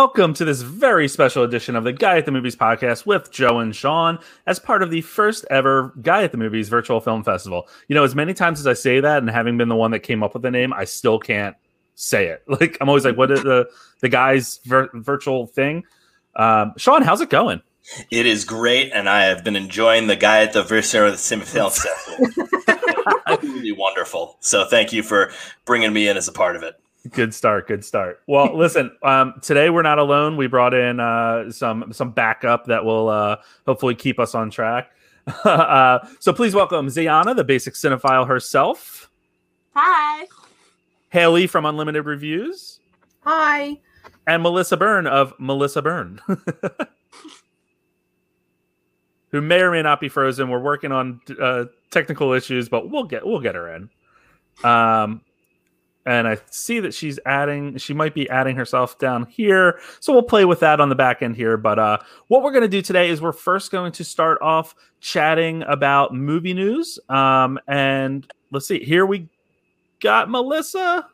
Welcome to this very special edition of the Guy at the Movies podcast with Joe and Sean as part of the first ever Guy at the Movies virtual film festival. You know, as many times as I say that, and having been the one that came up with the name, I still can't say it. Like, I'm always like, what is the, the guy's vir- virtual thing? Um, Sean, how's it going? It is great, and I have been enjoying the Guy at the Virtual Film Festival. really wonderful. So, thank you for bringing me in as a part of it. Good start. Good start. Well, listen. Um, today we're not alone. We brought in uh, some some backup that will uh, hopefully keep us on track. uh, so please welcome Ziana, the basic cinephile herself. Hi. Haley from Unlimited Reviews. Hi. And Melissa Berne of Melissa Berne, who may or may not be frozen. We're working on uh, technical issues, but we'll get we'll get her in. Um, and I see that she's adding, she might be adding herself down here. So we'll play with that on the back end here. But uh, what we're going to do today is we're first going to start off chatting about movie news. Um, and let's see, here we got Melissa.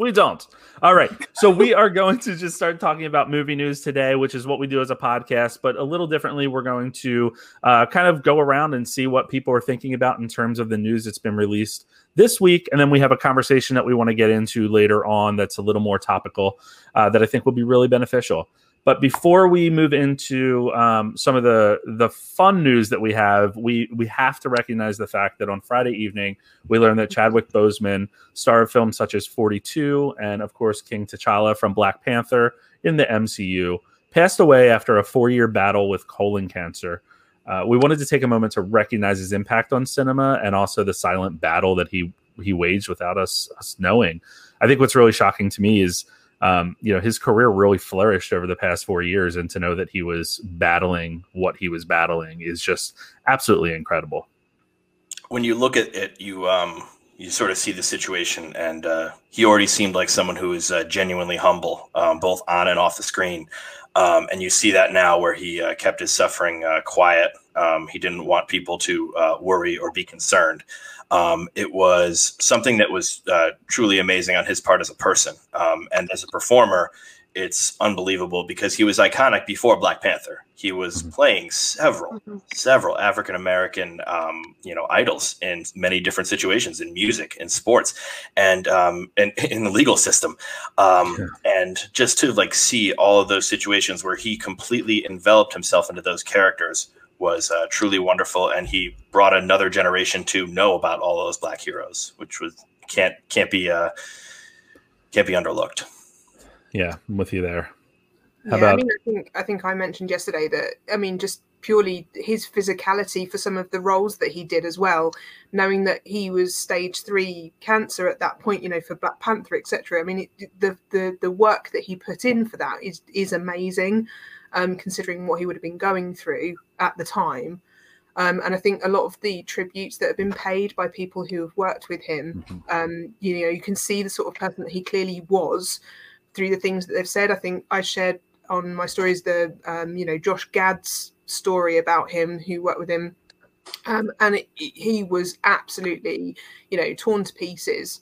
We don't. All right. So we are going to just start talking about movie news today, which is what we do as a podcast, but a little differently. We're going to uh, kind of go around and see what people are thinking about in terms of the news that's been released this week. And then we have a conversation that we want to get into later on that's a little more topical uh, that I think will be really beneficial. But before we move into um, some of the the fun news that we have, we we have to recognize the fact that on Friday evening we learned that Chadwick Boseman, star of films such as 42 and of course King T'Challa from Black Panther in the MCU, passed away after a four year battle with colon cancer. Uh, we wanted to take a moment to recognize his impact on cinema and also the silent battle that he he waged without us us knowing. I think what's really shocking to me is um, you know, his career really flourished over the past four years, and to know that he was battling what he was battling is just absolutely incredible. When you look at it, you um, you sort of see the situation, and uh, he already seemed like someone who is uh, genuinely humble, um, both on and off the screen. Um, and you see that now, where he uh, kept his suffering uh, quiet. Um, he didn't want people to uh, worry or be concerned. Um, it was something that was uh, truly amazing on his part as a person um, and as a performer. It's unbelievable because he was iconic before Black Panther. He was mm-hmm. playing several, mm-hmm. several African American, um, you know, idols in many different situations in music, in sports, and um, and in the legal system. Um, sure. And just to like see all of those situations where he completely enveloped himself into those characters was uh, truly wonderful, and he brought another generation to know about all those black heroes, which was can't can't be uh, can't be underlooked. Yeah, I'm with you there. How yeah, about- I mean, I think I think I mentioned yesterday that I mean, just purely his physicality for some of the roles that he did as well, knowing that he was stage three cancer at that point, you know, for Black Panther, etc. I mean, it, the the the work that he put in for that is is amazing um, considering what he would have been going through at the time. Um, and I think a lot of the tributes that have been paid by people who have worked with him, mm-hmm. um, you know, you can see the sort of person that he clearly was through the things that they've said. I think I shared on my stories the, um, you know, Josh Gad's story about him, who worked with him, um, and it, he was absolutely, you know, torn to pieces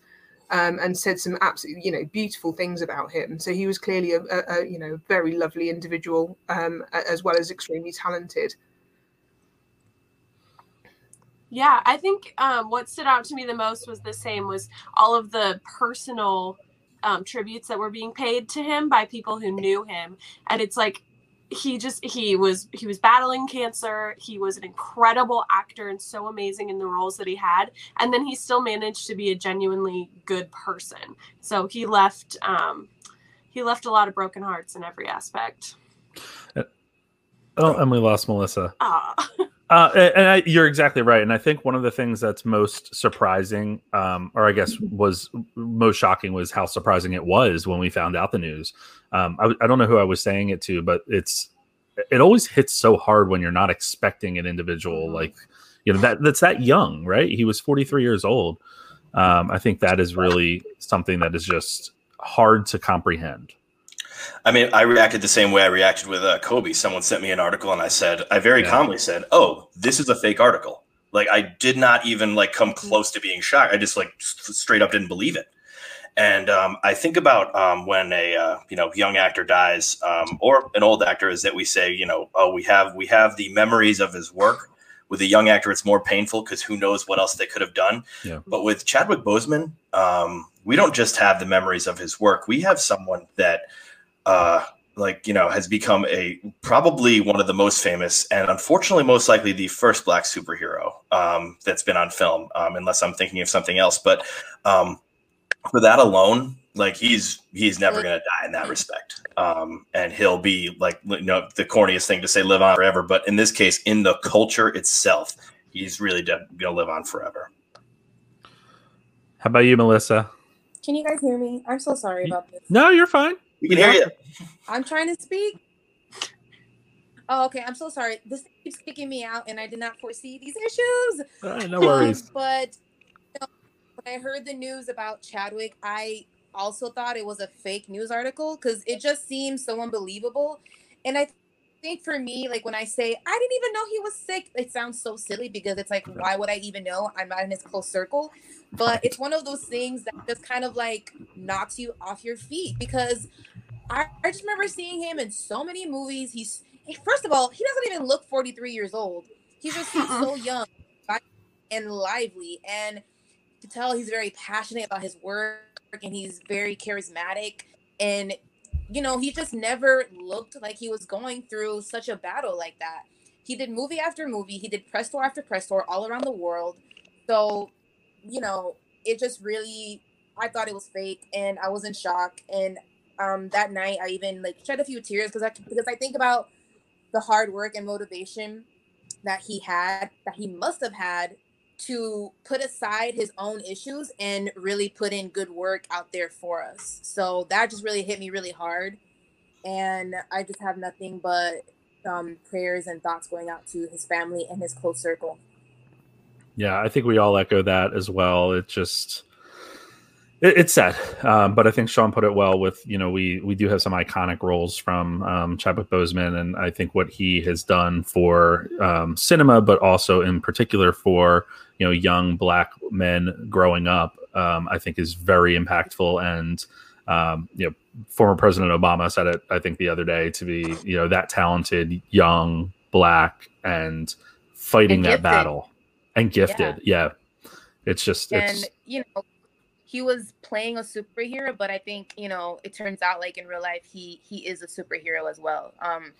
um, and said some absolutely you know beautiful things about him. So he was clearly a, a, a you know very lovely individual um, as well as extremely talented. Yeah, I think um, what stood out to me the most was the same was all of the personal um, tributes that were being paid to him by people who knew him, and it's like he just he was he was battling cancer. He was an incredible actor and so amazing in the roles that he had. And then he still managed to be a genuinely good person. So he left um he left a lot of broken hearts in every aspect. Oh and we lost melissa. Ah. Uh, and I, you're exactly right. And I think one of the things that's most surprising, um, or I guess was most shocking, was how surprising it was when we found out the news. Um, I, I, don't know who I was saying it to, but it's it always hits so hard when you're not expecting an individual mm-hmm. like you know that that's that young, right? He was 43 years old. Um, I think that is really something that is just hard to comprehend. I mean, I reacted the same way I reacted with uh, Kobe. Someone sent me an article, and I said, I very yeah. calmly said, "Oh, this is a fake article." Like I did not even like come close to being shocked. I just like straight up didn't believe it. And um, I think about um, when a uh, you know young actor dies, um, or an old actor, is that we say you know oh we have we have the memories of his work. With a young actor, it's more painful because who knows what else they could have done. Yeah. But with Chadwick Boseman, um, we don't just have the memories of his work. We have someone that, uh, like you know, has become a probably one of the most famous and unfortunately most likely the first black superhero um, that's been on film. Um, unless I'm thinking of something else, but um, for that alone, like he's he's never gonna die in that respect. Um, and he'll be like you know the corniest thing to say live on forever, but in this case, in the culture itself, he's really de- gonna live on forever. How about you, Melissa? Can you guys hear me? I'm so sorry about this. No, you're fine. We can hear you. I'm trying to speak. Oh, okay. I'm so sorry. This keeps kicking me out, and I did not foresee these issues. All right, no worries. Um, but you know, when I heard the news about Chadwick, I also thought it was a fake news article because it just seems so unbelievable. And I think for me, like when I say I didn't even know he was sick, it sounds so silly because it's like, why would I even know? I'm not in his close circle. But it's one of those things that just kind of like knocks you off your feet because I, I just remember seeing him in so many movies. He's first of all, he doesn't even look 43 years old. He just seems uh-uh. so young and lively. And to tell he's very passionate about his work and he's very charismatic. And you know, he just never looked like he was going through such a battle like that. He did movie after movie, he did press tour after press tour all around the world. So, you know, it just really I thought it was fake and I was in shock. And um that night I even like shed a few tears because I because I think about the hard work and motivation that he had, that he must have had to put aside his own issues and really put in good work out there for us. So that just really hit me really hard. And I just have nothing but um, prayers and thoughts going out to his family and his close circle. Yeah, I think we all echo that as well. It just it, it's sad, um, but I think Sean put it well. With you know, we we do have some iconic roles from um, Chadwick Boseman, and I think what he has done for um, cinema, but also in particular for you know young black men growing up, um, I think is very impactful. And um, you know, former President Obama said it, I think, the other day to be you know that talented, young, black, and fighting And that battle and gifted. Yeah, it's just and it's you know he was playing a superhero but i think you know it turns out like in real life he he is a superhero as well. Um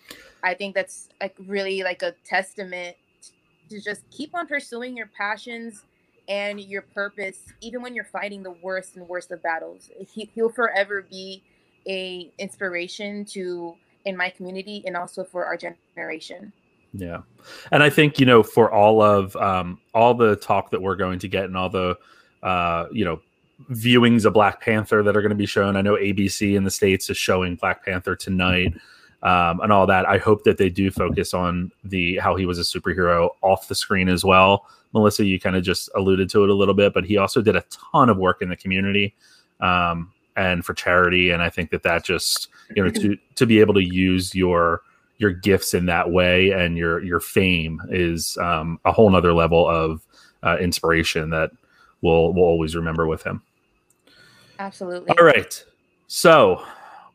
i think that's like really like a testament to just keep on pursuing your passions and your purpose even when you're fighting the worst and worst of battles. He, he'll forever be a inspiration to in my community and also for our generation. Yeah, and I think you know for all of um, all the talk that we're going to get and all the uh, you know viewings of Black Panther that are going to be shown. I know ABC in the states is showing Black Panther tonight um, and all that. I hope that they do focus on the how he was a superhero off the screen as well. Melissa, you kind of just alluded to it a little bit, but he also did a ton of work in the community um, and for charity. And I think that that just you know to to be able to use your your gifts in that way and your your fame is um, a whole nother level of uh, inspiration that we'll we'll always remember with him. Absolutely All right, so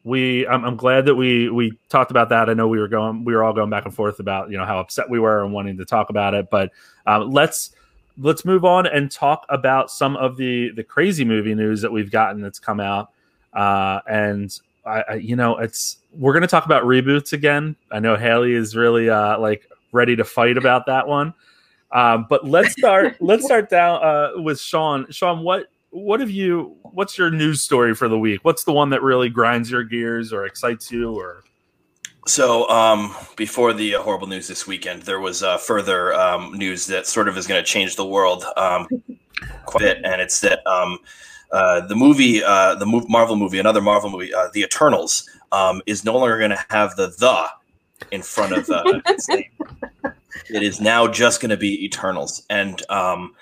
we I'm, I'm glad that we we talked about that. I know we were going we were all going back and forth about you know how upset we were and wanting to talk about it, but um, let's let's move on and talk about some of the the crazy movie news that we've gotten that's come out. Uh, and I, I, you know, it's we're going to talk about reboots again. I know Haley is really uh, like ready to fight about that one. Um, but let's start. let's start down uh, with Sean. Sean, what what have you? What's your news story for the week? What's the one that really grinds your gears or excites you? Or So, um, before the uh, horrible news this weekend, there was uh, further um, news that sort of is going to change the world um, quite a bit, and it's that um, uh, the movie, uh, the mov- Marvel movie, another Marvel movie, uh, The Eternals, um, is no longer going to have the "the" in front of uh, its name. It is now just going to be Eternals, and um,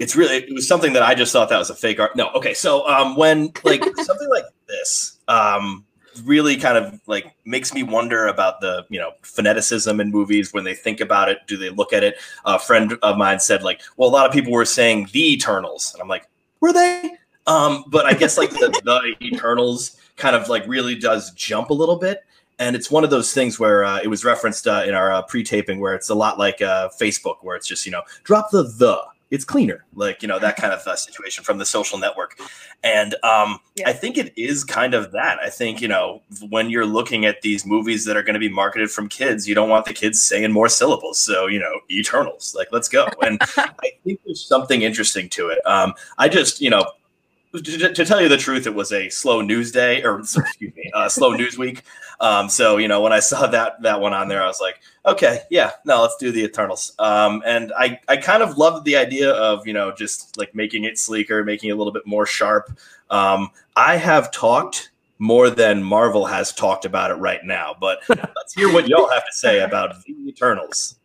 it's really it was something that I just thought that was a fake art. No, okay, so um, when like something like this, um, really kind of like makes me wonder about the you know phoneticism in movies when they think about it do they look at it a friend of mine said like well a lot of people were saying the eternals and i'm like were they Um, but I guess like the, the Eternals kind of like really does jump a little bit. And it's one of those things where uh, it was referenced uh, in our uh, pre-taping, where it's a lot like uh, Facebook, where it's just you know drop the the, it's cleaner, like you know that kind of uh, situation from the social network. And um, Yeah. I think it is kind of that. I think you know when you're looking at these movies that are going to be marketed from kids, you don't want the kids saying more syllables. So you know, Eternals, like let's go. And I think there's something interesting to it. Um, I just you know to, to tell you the truth, it was a slow news day, or excuse me, uh, slow news week. Um, so you know, when I saw that that one on there, I was like, okay, yeah, no, let's do the Eternals. Um, and I I kind of loved the idea of you know just like making it sleeker, making it a little bit more sharp. Um, I have talked more than Marvel has talked about it right now, but let's hear what y'all have to say about the Eternals.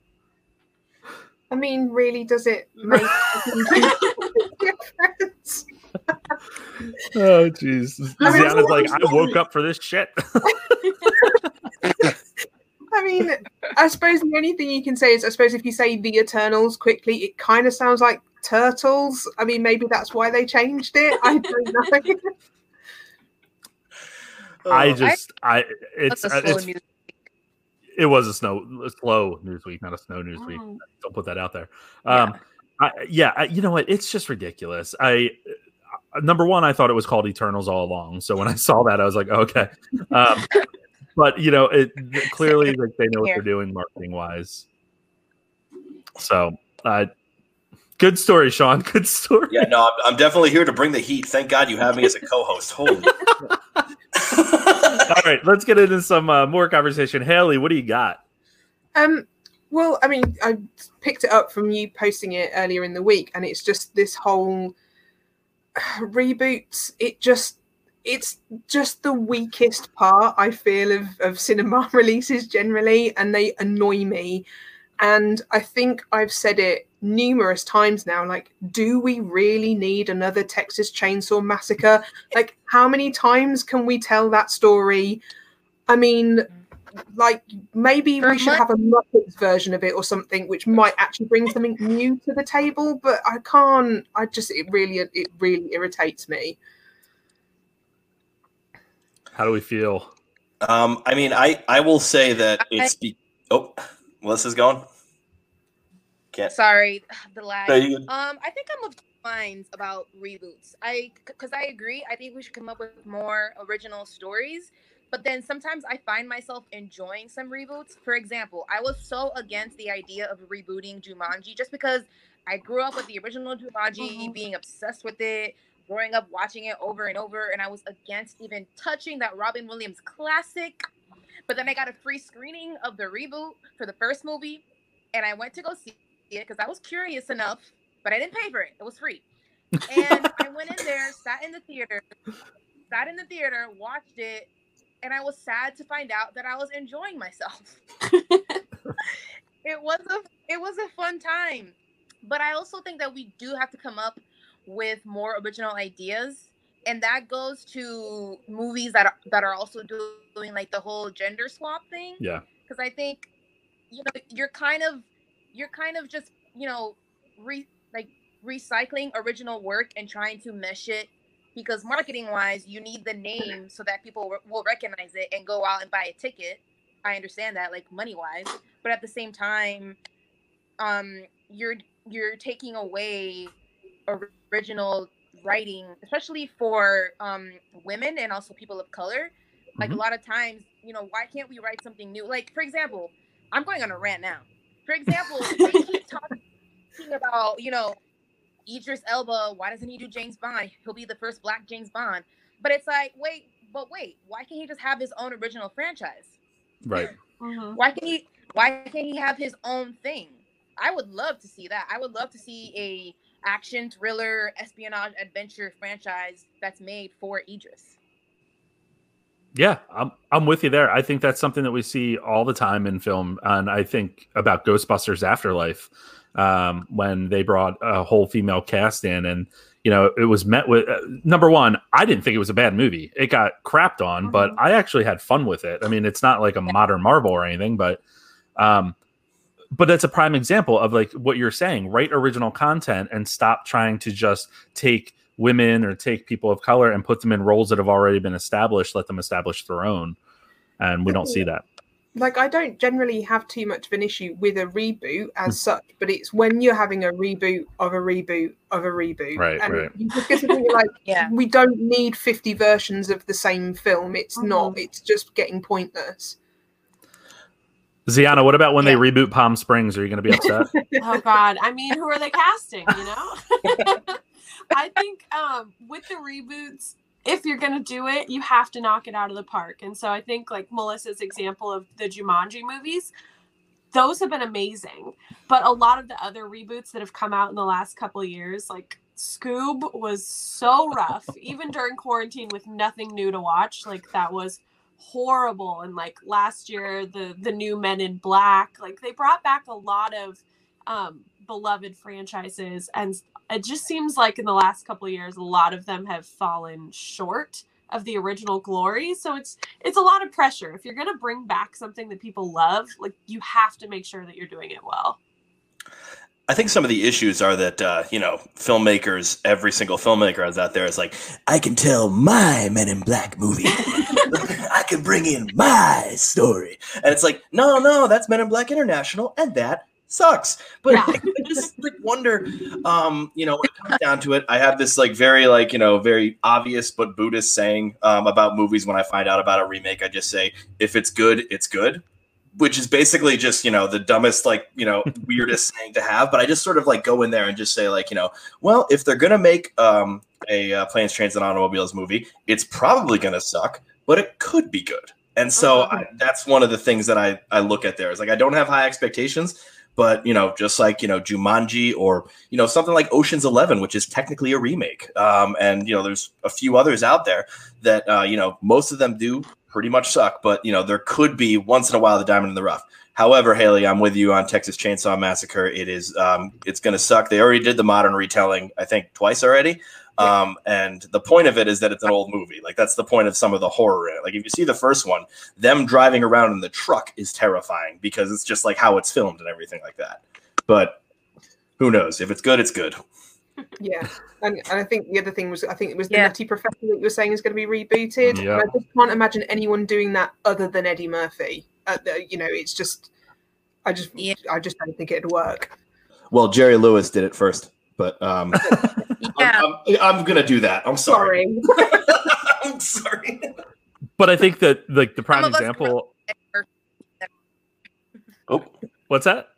I mean, really, does it make a difference? Oh, jeez. I mean, Ziana's like, I woke up for this shit. I mean, I suppose the only thing you can say is, I suppose if you say the Eternals quickly, it kind of sounds like turtles. I mean, maybe that's why they changed it. I don't know. I Oh. just, I, it's, a uh, slow it's news. it was a snow, a slow news week, not a snow news week. Mm. Don't put that out there. Um, I, yeah, I, you know what? It's just ridiculous. I uh, number one, I thought it was called Eternals all along. So when I saw that, I was like, okay. Um, but you know, it clearly like they know what Here. they're doing marketing wise. So, uh, good story, Sean. Good story. Yeah, no, I'm, I'm definitely here to bring the heat. Thank God you have me as a co-host. Holy. All right, let's get into some uh, more conversation. Haley, what do you got? Um, well, I mean, I picked it up from you posting it earlier in the week, and it's just this whole reboot. It just, it's just the weakest part I feel of of cinema releases generally, and they annoy me. And I think I've said it numerous times now. Like, do we really need another Texas Chainsaw Massacre? Like, how many times can we tell that story? I mean, mm-hmm. Like maybe For we should have a Muppets version of it or something, which might actually bring something new to the table. But I can't. I just it really it really irritates me. How do we feel? Um, I mean, I I will say that I- it's. Be- oh, Melissa's going. Can't. Sorry, the lag. You- Um, I think I'm of two minds about reboots. I because I agree. I think we should come up with more original stories. But then sometimes I find myself enjoying some reboots. For example, I was so against the idea of rebooting Jumanji just because I grew up with the original Jumanji, Mhm. being obsessed with it, growing up watching it over and over, and I was against even touching that Robin Williams classic. But then I got a free screening of the reboot for the first movie, and I went to go see it because I was curious enough, but I didn't pay for it. It was free. And I went in there, sat in the theater, sat in the theater, watched it, and I was sad to find out that I was enjoying myself. it was a it was a fun time. But I also think that we do have to come up with more original ideas. And that goes to movies that are that are also doing like the whole gender swap thing Yeah. because I think you know you're kind of you're kind of just you know re like recycling original work and trying to mesh it because marketing wise you need the name so that people will recognize it and go out and buy a ticket. I understand that like money wise but at the same time um you're you're taking away original writing especially for um women and also people of color. Like Mhm. a lot of times you know why can't we write something new? Like for example i'm going on a rant now. For example they keep talking about you know idris elba why doesn't he do james bond? He'll be the first black james bond. But it's like wait but wait why can't he just have his own original franchise? Right. Mhm. why can he why can't he have his own thing? I would love to see that. I would love to see a action thriller espionage adventure franchise that's made for idris. Yeah, I'm I'm with you there. I think that's something that we see all the time in film, and I think about Ghostbusters Afterlife um, when they brought a whole female cast in, and you know it was met with uh, number one. I didn't think it was a bad movie. It got crapped on, but I actually had fun with it. I mean, it's not like a modern Marvel or anything, but um, but that's a prime example of like what you're saying. Write original content and stop trying to just take women or take people of color and put them in roles that have already been established, let them establish their own. And we don't see that. Like I don't generally have too much of an issue with a reboot as Mm. such, but it's when you're having a reboot of a reboot of a reboot, Right, and right. you just get to think like, Yeah. we don't need 50 versions of the same film. It's not. Mhm. It's just getting pointless. Ziana, what about when Yeah. they reboot Palm Springs? Are you going to be upset? oh god i mean who are they casting you know i think um with the reboots if you're gonna do it you have to knock it out of the park. And so i think like melissa's example of the jumanji movies those have been amazing. But a lot of the other reboots that have come out in the last couple of years like scoob was so rough even during quarantine with nothing new to watch. Like that was horrible. And like last year the the new men in black like they brought back a lot of um beloved franchises and it just seems like in the last couple years a lot of them have fallen short of the original glory. So it's it's a lot of pressure. If you're going to bring back something that people love like you have to make sure that you're doing it well. I think some of the issues are that uh, you know filmmakers, every single filmmaker that's out there is like, I can tell my Men in Black movie. I can bring in my story, and it's like, no, no, that's Men in Black International, and that sucks. But Yeah. I just like wonder, um, you know, when it comes down to it, I have this like very like you know very obvious but Buddhist saying um, about movies. When I find out about a remake, I just say, if it's good, it's good which is basically just you know the dumbest like you know weirdest thing to have but i just sort of like go in there and just say like you know well if they're gonna make um a uh, planes trains and automobiles movie it's probably gonna suck but it could be good and so I, that's one of the things that i i look at there is like i don't have high expectations but you know just like you know jumanji or you know something like oceans 11 which is technically a remake um and you know there's a few others out there that uh you know most of them do pretty much suck, but you know there could be once in a while the diamond in the rough. However, Haley, I'm with you on Texas Chainsaw Massacre. It is um, it's going to suck. They already did the modern retelling, I think, twice already. Um, and the point of it is that it's an old movie. Like that's the point of some of the horror in it. Like if you see the first one, them driving around in the truck is terrifying because it's just like how it's filmed and everything like that. But who knows? If it's good, it's good. Yeah, and, and I think the other thing was I think it was the Yeah. Nutty Professor that you were saying is going to be rebooted. Yeah. And I just can't imagine anyone doing that other than Eddie Murphy. Uh, the- you know, it's just I just Yeah. I just don't think it'd work. Well, Jerry Lewis did it first, but um, Yeah. I'm, I'm, I'm gonna do that. I'm sorry. Sorry. I'm sorry. but I think that like the prime Some of us example. Oh, What's that?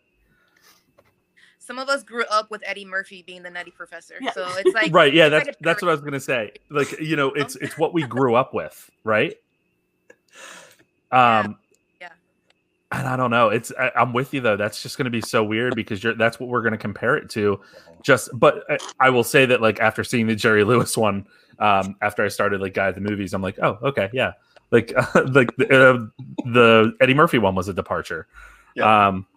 Some of us grew up with Eddie Murphy being the nutty professor. Yeah. So it's like right. Yeah. That's like that's what I was gonna say. Like you know, it's it's what we grew up with, right? Um. Yeah. And I don't know. It's I, I'm with you though. That's just going to be so weird because you're that's what we're going to compare it to. Just, but I, I will say that like after seeing the Jerry Lewis one, um, after I started like guy at the movies, I'm like, oh, okay, yeah. Like like the, uh, the Eddie Murphy one was a departure. Um,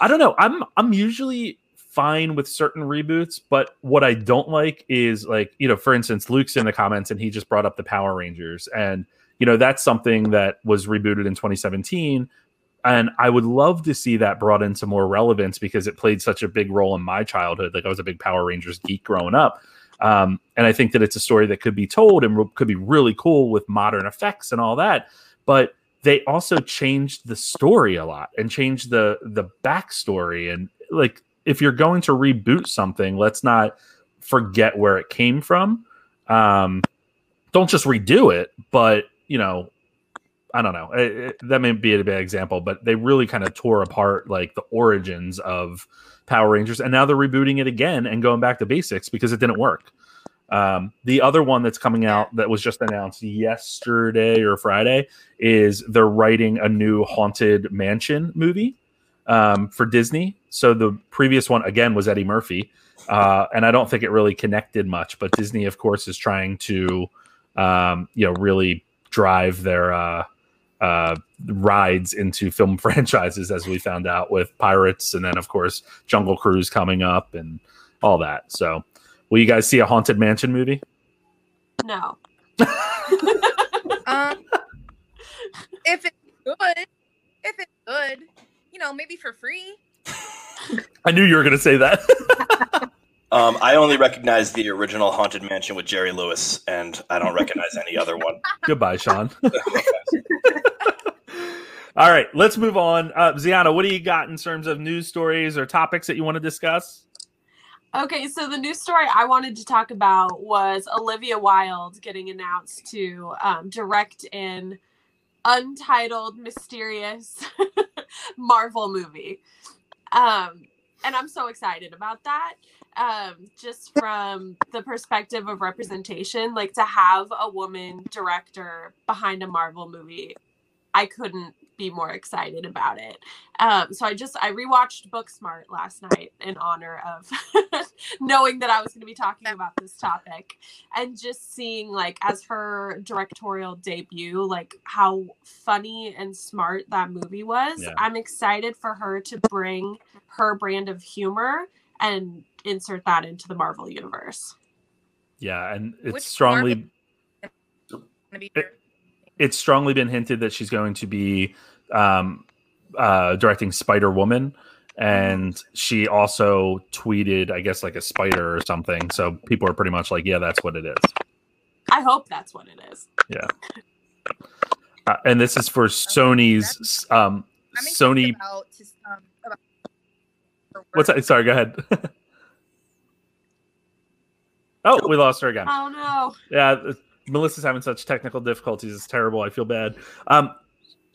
I don't know. I'm I'm usually fine with certain reboots, but what I don't like is like you know, for instance, Luke's in the comments and he just brought up the Power Rangers, and you know that's something that was rebooted in 2017 and i would love to see that brought into more relevance because it played such a big role in my childhood. Like i was a big power rangers geek growing up. Um, and i think that it's a story that could be told and re- could be really cool with modern effects and all that. But they also changed the story a lot and changed the the backstory. And like if you're going to reboot something let's not forget where it came from. Um, don't just redo it but you know I don't know. It- it- that may be a bad example, but they really kind of tore apart like the origins of Power Rangers, and now they're rebooting it again and going back to basics because it didn't work. Um, the other one that's coming out that was just announced yesterday or Friday is they're writing a new Haunted Mansion movie um, for Disney. So the previous one again was Eddie Murphy, uh, and I don't think it really connected much. But Disney, of course, is trying to um, you know really drive their uh, uh, rides into film franchises, as we found out with Pirates, and then of course Jungle Cruise coming up and all that. So, will you guys see a Haunted Mansion movie? No. um if it's good, if it's good, you know, maybe for free. I knew you were going to say that. Um, I only recognize the original Haunted Mansion with Jerry Lewis, and I don't recognize any other one. Goodbye, Sean. All right, let's move on. Uh, Ziana, what do you got in terms of news stories or topics that you want to discuss? Okay, so the news story I wanted to talk about was Olivia Wilde getting announced to um, direct an untitled, mysterious Marvel movie. Um, and I'm so excited about that. Um, just from the perspective of representation, like to have a woman director behind a Marvel movie, I couldn't be more excited about it. Um, so I just I rewatched Booksmart last night in honor of knowing that I was going to be talking about this topic, and just seeing like as her directorial debut, like how funny and smart that movie was. Yeah. I'm excited for her to bring her brand of humor and insert that into the Marvel universe. Yeah, and it's Which strongly Gonna It- it's strongly been hinted that she's going to be um, uh, directing Spider Woman, and she also tweeted, I guess, like a spider or something. So people are pretty much like, "Yeah, that's what it is." I hope that's what it is. Uh, and this is for Sony's um, Sony. about, um, about What's that? Sorry, go ahead. oh, we lost her again. Oh no. Yeah, Melissa's having such technical difficulties. It's terrible. I feel bad. Um,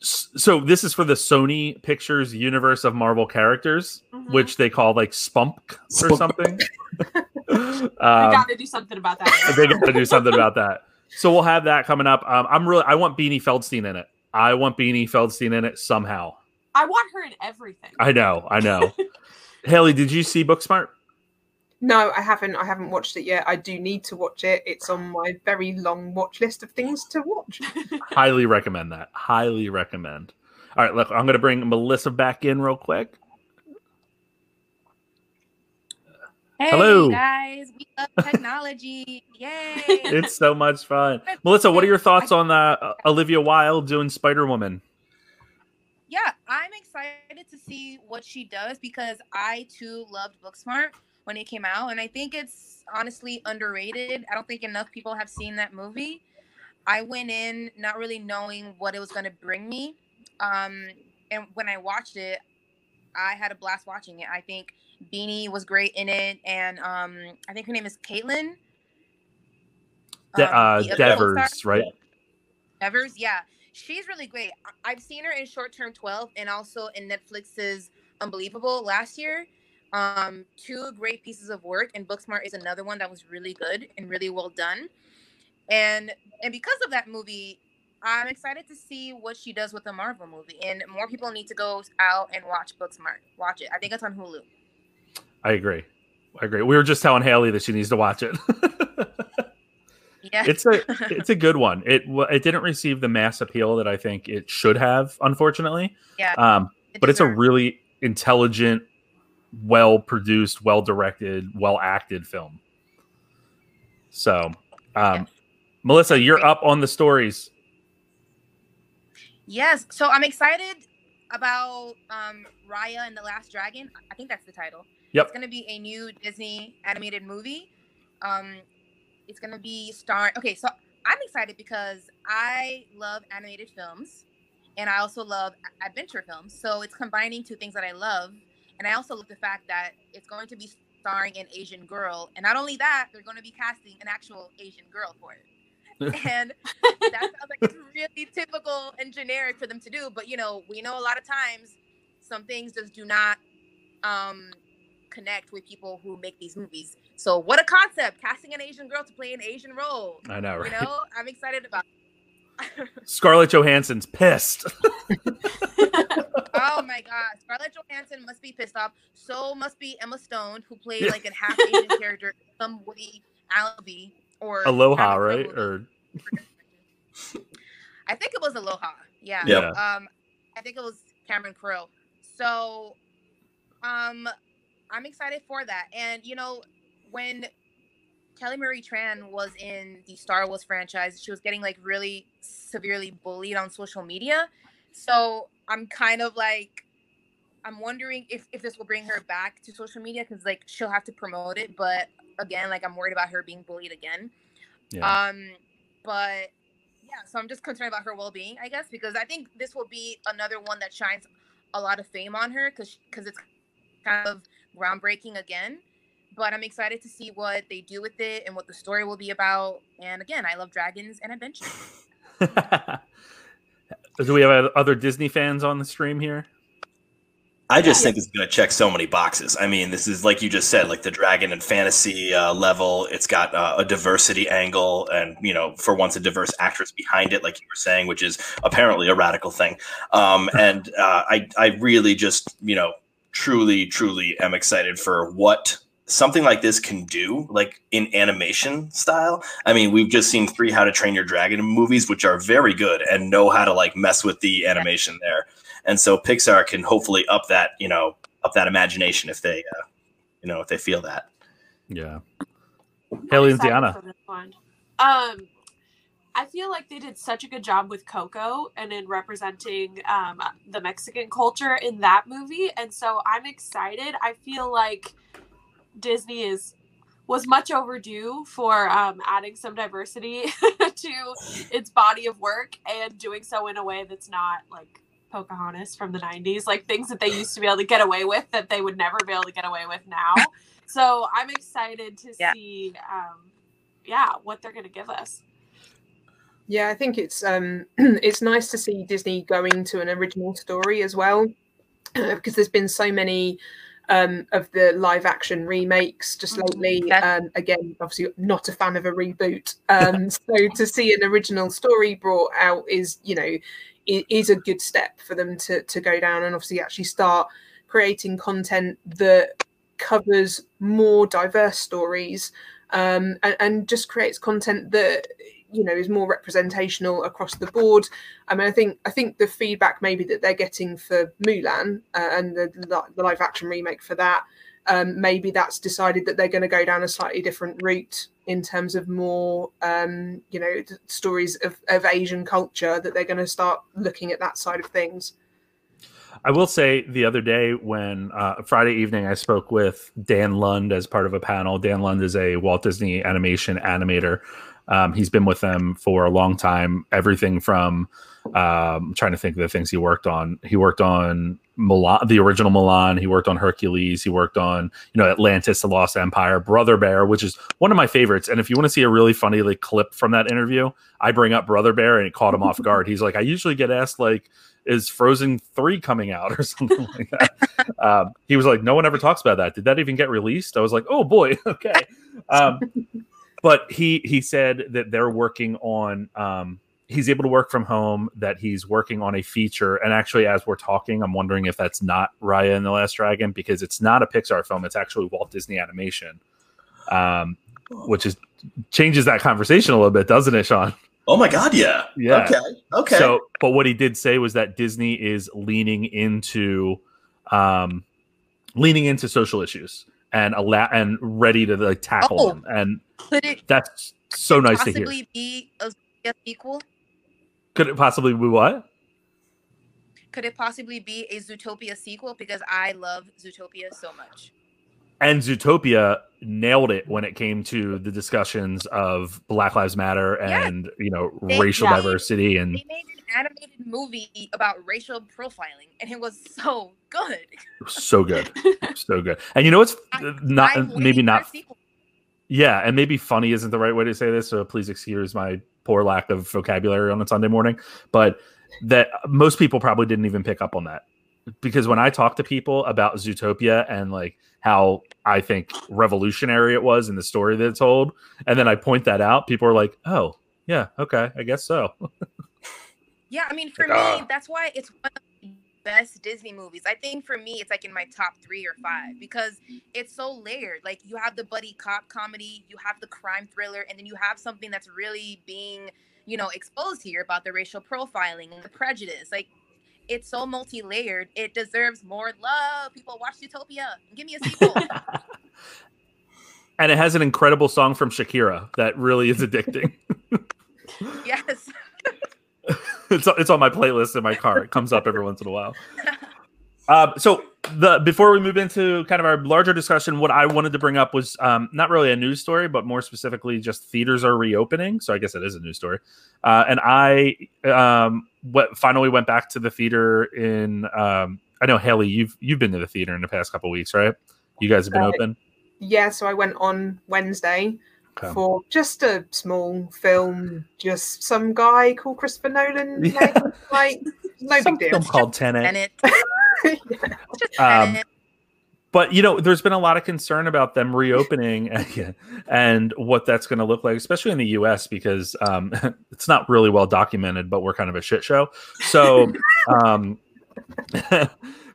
so this is for the Sony Pictures universe of Marvel characters, Mhm. which they call like Spunk or something. we um, got to do something about that. they got to do something about that. So we'll have that coming up. Um, I'm really. I want Beanie Feldstein in it. I want Beanie Feldstein in it somehow. I want her in everything. I know. I know. Haley, did you see Booksmart? No, I haven't. I haven't watched it yet. I do need to watch it. It's on my very long watch list of things to watch. Highly recommend that. Highly recommend. All right, look, I'm going to bring Melissa back in real quick. Hey Hello. guys, we love technology. Yay! It's so much fun. Melissa, what are your thoughts on uh, Olivia Wilde doing Spider Woman? yeah, I'm excited to see what she does because I too loved Booksmart when it came out, and I think it's honestly underrated. I don't think enough people have seen that movie. I went in not really knowing what it was going to bring me, um, and when I watched it, I had a blast watching it. I think Beanie was great in it, and um, I think her name is Kaitlyn. De- um, uh, Devers, right? Evers, yeah, she's really great. I've seen her in Short Term 12 and also in Netflix's Unbelievable last year. Um, two great pieces of work, and Booksmart is another one that was really good and really well done. And and because of that movie, I'm excited to see what she does with the Marvel movie. And more people need to go out and watch Booksmart. Watch it. I think it's on Hulu. I agree. I agree. We were just telling Haley that she needs to watch it. Yeah. it's a it's a good one. It it didn't receive the mass appeal that I think it should have, unfortunately. Yeah. Um, It but it's a really intelligent, well produced, well directed, well acted film. So, um, Yeah. Melissa, you're up on the stories. Yes. So I'm excited about um Raya and the Last Dragon. I think that's the title. Yep. It's gonna be a new Disney animated movie. Um it's gonna be star okay, so I'm excited because I love animated films and I also love adventure films. So it's combining two things that I love. And I also love the fact that it's going to be starring an Asian girl. And not only that, they're going to be casting an actual Asian girl for it. and that sounds like it's really typical and generic for them to do. But you know, we know a lot of times some things just do not um connect with people who make these movies. So what a concept! Casting an Asian girl to play an Asian role. I know, right? You know, I'm excited about. Scarlett Johansson's pissed. oh my god, Scarlett Johansson must be pissed off. So must be Emma Stone, who played Yeah. like a half Asian character, some Woody Allenby or Aloha, Cameron right? Crowe Or I think it was Aloha. Yeah. Yeah. Um, I think it was Cameron Crowe. So, um, I'm excited for that. And you know, when Kelly Marie Tran was in the Star Wars franchise, she was getting like really severely bullied on social media. So I'm kind of like I'm wondering if if this will bring her back to social media because like she'll have to promote it. But again, like I'm worried about her being bullied again. Yeah. Um, but yeah, so I'm just concerned about her well being, I guess, because I think this will be another one that shines a lot of fame on her because because it's kind of groundbreaking again. But I'm excited to see what they do with it and what the story will be about. And again, I love dragons and adventure. Do we have other Disney fans on the stream here? I just think it's going to check so many boxes. I mean, this is like you just said, like the dragon and fantasy uh, level. It's got uh, a diversity angle, and you know, for once, a diverse actress behind it, like you were saying, which is apparently a radical thing. Um, and uh, I, I really just, you know, truly, truly am excited for what something like this can do, like in animation style. I mean, we've just seen three How to Train Your Dragon movies, which are very good and know how to like mess with the animation there and so Pixar can hopefully up that you know up that imagination if they uh, you know if they feel that. Yeah. Haley and Diana. Um, I feel like they did such a good job with Coco and in representing um, the Mexican culture in that movie, and so I'm excited. I feel like Disney is was much overdue for um, adding some diversity to its body of work and doing so in a way that's not like Pocahontas from the 90s, like things that they used to be able to get away with that they would never be able to get away with now. so I'm excited to yeah. see, um, yeah, what they're going to give us. Yeah, I think it's um, it's nice to see Disney going to an original story as well, because there's been so many um, of the live action remakes just mm-hmm. lately. Um, again, obviously not a fan of a reboot. Um, so to see an original story brought out is, you know, is a good step for them to to go down and obviously actually start creating content that covers more diverse stories um, and, and, just creates content that you know is more representational across the board. I mean, I think I think the feedback maybe that they're getting for Mulan uh, and the, the live action remake for that um, maybe that's decided that they're going to go down a slightly different route in terms of more, um, you know, stories of, of Asian culture, that they're going to start looking at that side of things. I will say the other day when uh, Friday evening I spoke with Dan Lund as part of a panel. Dan Lund is a Walt Disney animation animator. Um, he's been with them for a long time. Everything from um, I'm trying to think of the things he worked on. He worked on Mulan, the original Mulan. He worked on Hercules. He worked on, you know, Atlantis, The Lost Empire, Brother Bear, which is one of my favorites. And if you want to see a really funny like clip from that interview, I bring up Brother Bear and it caught him off guard. He's like, I usually get asked like, is Frozen three coming out or something like that? um, he was like, no one ever talks about that. Did that even get released? I was like, oh boy, okay. Um, but he he said that they're working on um, he's able to work from home, that he's working on a feature. And actually, as we're talking, I'm wondering if that's not Raya and the Last Dragon because it's not a Pixar film; it's actually Walt Disney Animation, um, which is changes that conversation a little bit, doesn't it, Sean? Oh my God, yeah, yeah. Okay, okay. So, but what he did say was that Disney is leaning into, um, leaning into social issues and allow and ready to like tackle oh, them, and it, that's so nice to hear. Could it possibly be a, sequel could it possibly be what? Could it possibly be a Zootopia sequel? Because I love Zootopia so much. And Zootopia nailed it when it came to the discussions of Black Lives Matter and yes. you know they, racial diversity and they made an animated movie about racial profiling and it was so good. so good. so good. And you know what's not I maybe not yeah, and maybe funny isn't the right way to say this, so please excuse my poor lack of vocabulary on a Sunday morning, but that most people probably didn't even pick up on that. Because when I talk to people about Zootopia and like how I think revolutionary it was in the story that it told, and then I point that out, people are like, "Oh, yeah, okay, I guess so." yeah, I mean, for like, me, uh. that's why it's one of best Disney movies. I think for me, it's like in my top three or five because it's so layered. Like you have the buddy cop comedy, you have the crime thriller, and then you have something that's really being, you know, exposed here about the racial profiling and the prejudice. Like it's so multi-layered. It deserves more love. People watch Zootopia. Give me a sequel. and it has an incredible song from Shakira that really is addicting. yes. it's it's on my playlist in my car. It comes up every once in a while. Um, so the before we move into kind of our larger discussion, what I wanted to bring up was um, not really a news story, but more specifically, just theaters are reopening. So I guess it is a news story. Uh, and I um, what finally went back to the theater in. Um, I know Haley, you've you've been to the theater in the past couple weeks, right? You guys have been Right. open. Yeah, so I went on Wednesday Okay. for just a small film, just some guy called Christopher Nolan. Yeah. made, like, no Some big film deal. called Tenet. Tenet. Just Um, but you know there's been a lot of concern about them reopening and what that's going to look like especially in the us because um, it's not really well documented but we're kind of a shit show so um,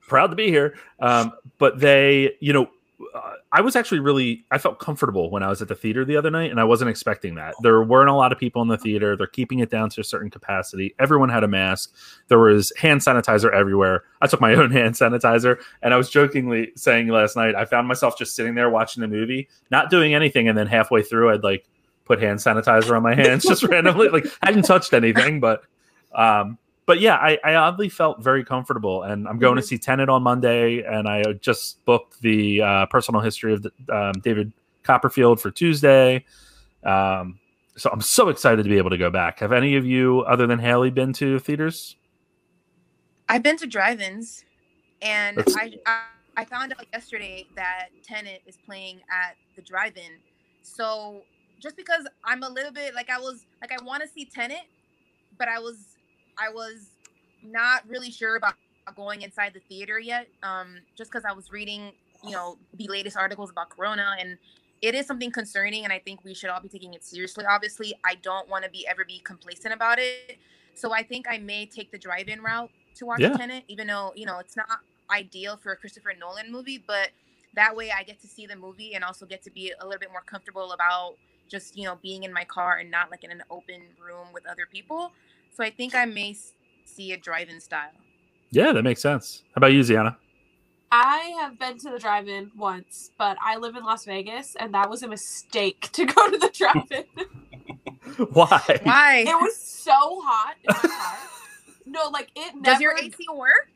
proud to be here um, but they you know uh, I was actually really I felt comfortable when I was at the theater the other night and I wasn't expecting that. There weren't a lot of people in the theater. They're keeping it down to a certain capacity. Everyone had a mask. There was hand sanitizer everywhere. I took my own hand sanitizer and I was jokingly saying last night I found myself just sitting there watching the movie, not doing anything and then halfway through I'd like put hand sanitizer on my hands just randomly like I hadn't touched anything but um but yeah, I, I oddly felt very comfortable, and I'm going to see Tenet on Monday, and I just booked the uh, personal history of the, um, David Copperfield for Tuesday. Um, so I'm so excited to be able to go back. Have any of you, other than Haley, been to theaters? I've been to drive-ins, and I, I I found out yesterday that Tenet is playing at the drive-in. So just because I'm a little bit like I was like I want to see Tenet, but I was I was not really sure about going inside the theater yet. Um, just because I was reading you know the latest articles about Corona and. It is something concerning, and I think we should all be taking it seriously. Obviously, I don't want to be ever be complacent about it. So I think I may take the drive-in route to watch Yeah. Tenet, even though you know it's not ideal for a Christopher Nolan movie, but that way I get to see the movie and also get to be a little bit more comfortable about just you know being in my car and not like in an open room with other people. So I think I may see a drive-in style. Yeah, that makes sense. How about you, Ziana? I have been to the drive-in once, but I live in Las Vegas, and that was a mistake to go to the drive-in. Why? Why? it was so hot in my car. No, like it never. Does your AC work?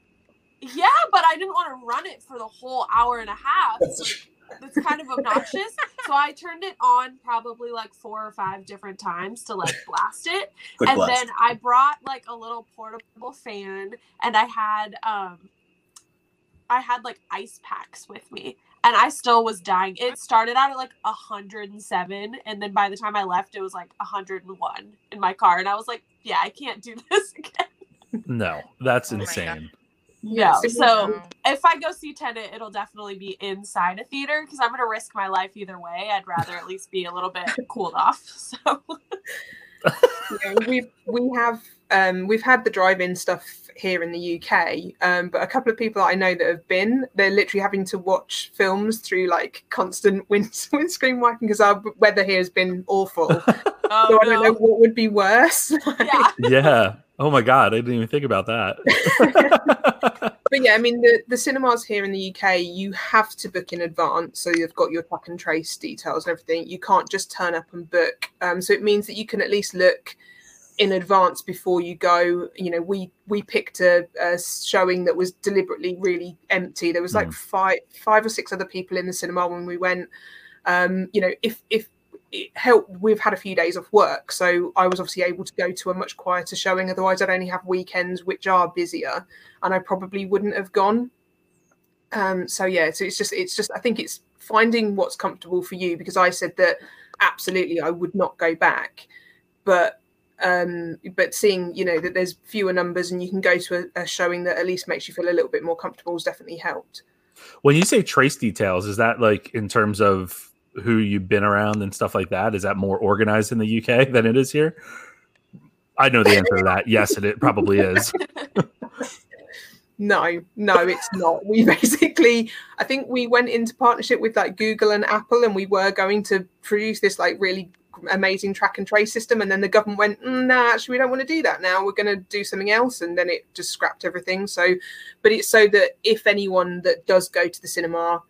Yeah, but I didn't want to run it for the whole hour and a half. Like, that's kind of obnoxious. So I turned it on probably like four or five different times to like blast it. Quick and blast. then I brought like a little portable fan and I had um I had like ice packs with me. And I still was dying. It started out at like 107 and then by the time I left it was like 101 in my car and I was like, yeah, I can't do this again. No, that's Oh insane. No. so- So if I go see Tenet, it'll definitely be inside a theater because I'm going to risk my life either way. I'd rather at least be a little bit cooled off. So Yeah, we've we have um, we've had the drive-in stuff here in the UK, um, but a couple of people that I know that have been, they're literally having to watch films through like constant wind windscreen wiping because our weather here has been awful. so oh, I don't know what would be worse. Yeah. yeah. Oh my god, I didn't even think about that. But yeah, I mean the, the cinemas here in the UK, you have to book in advance, so you've got your track and trace details and everything. You can't just turn up and book. Um, so it means that you can at least look in advance before you go. You know, we we picked a, a showing that was deliberately really empty. There was like Mm. five five or six other people in the cinema when we went. Um, you know, if if it helped, we've had a few days off work, so I was obviously able to go to a much quieter showing. Otherwise, I'd only have weekends which are busier and I probably wouldn't have gone. Um, so yeah, so it's just it's just I think it's finding what's comfortable for you because I said that absolutely I would not go back, but um but seeing you know that there's fewer numbers and you can go to a, a showing that at least makes you feel a little bit more comfortable has definitely helped. when you say trace details, is that like in terms of who you've been around and stuff like that? Is that more organized in the UK than it is here? I know the answer to that. Yes, it, it probably is. No, no, it's not. We basically, I think we went into partnership with like Google and Apple, and we were going to produce this like really amazing track and trace system. And then the government went, mm, "No, actually, we don't want to do that now. We're going to do something else." And then it just scrapped everything. So, but it's so that if anyone that does go to the cinema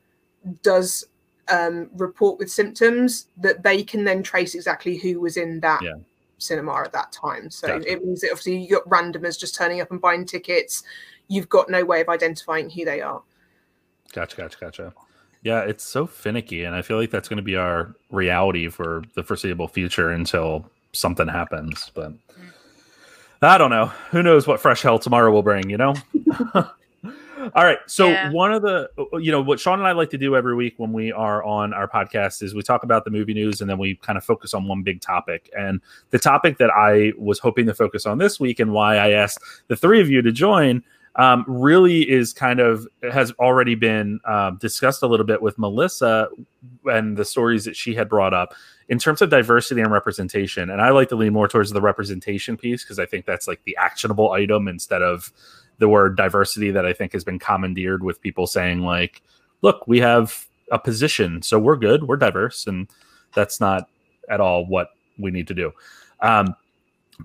does um, report with symptoms, that they can then trace exactly who was in that. Yeah. cinema at that time so Gotcha. it means that obviously you got randomers just turning up and buying tickets you've got no way of identifying who they are. Gotcha, gotcha, gotcha. Yeah, it's so finicky, and I feel like that's going to be our reality for the foreseeable future until something happens. But I don't know. Who knows what fresh hell tomorrow will bring? You know. All right. So Yeah. one of the, you know, what Sean and I like to do every week when we are on our podcast is we talk about the movie news and then we kind of focus on one big topic. And the topic that I was hoping to focus on this week and why I asked the three of you to join um, really is kind of has already been um, discussed a little bit with Melissa and the stories that she had brought up in terms of diversity and representation. And I like to lean more towards the representation piece because I think that's like the actionable item instead of the word diversity that I think has been commandeered with people saying like, look, we have a position, so we're good, we're diverse, and that's not at all what we need to do. Um,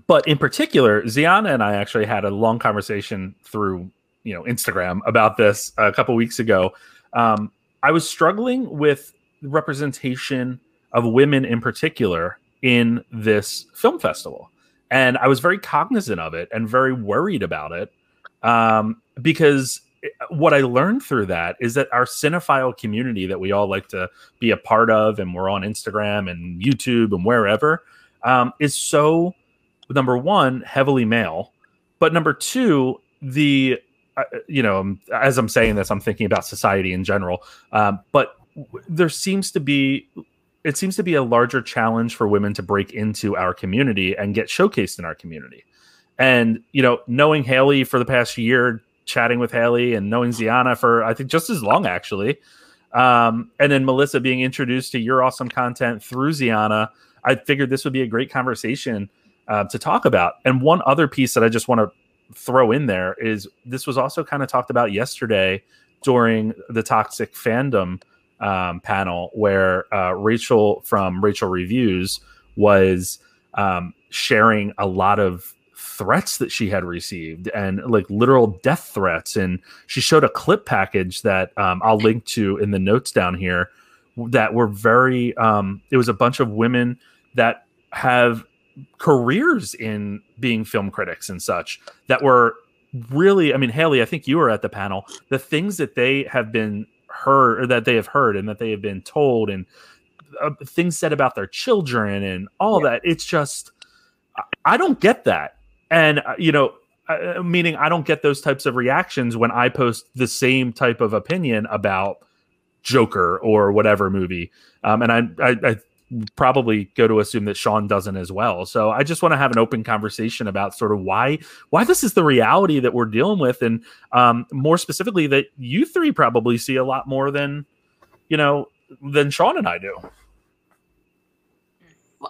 but in particular, Ziana and I actually had a long conversation through you know Instagram about this a couple weeks ago. Um, I was struggling with representation of women in particular in this film festival, and I was very cognizant of it and very worried about it um, because what I learned through that is that our cinephile community that we all like to be a part of, and we're on Instagram and YouTube and wherever, um, is so number one heavily male, but number two the uh, you know as I'm saying this, I'm thinking about society in general, um, but there seems to be it seems to be a larger challenge for women to break into our community and get showcased in our community. And you know, knowing Haley for the past year, chatting with Haley, and knowing Ziana for I think just as long actually, um, and then Melissa being introduced to your awesome content through Ziana, I figured this would be a great conversation uh, to talk about. And one other piece that I just want to throw in there is this was also kind of talked about yesterday during the toxic fandom um, panel where uh, Rachel from Rachel Reviews was um, sharing a lot of threats that she had received and like literal death threats. And she showed a clip package that um, I'll link to in the notes down here that were very, um, it was a bunch of women that have careers in being film critics and such that were really, I mean, Haley, I think you were at the panel. The things that they have been heard or that they have heard and that they have been told and uh, things said about their children and all that. It's just, I don't get that. And, uh, you know, uh, meaning I don't get those types of reactions when I post the same type of opinion about Joker or whatever movie. Um, and I, I, I probably go to assume that Sean doesn't as well. So I just want to have an open conversation about sort of why why this is the reality that we're dealing with, and um, more specifically that you three probably see a lot more than you know than Sean and I do.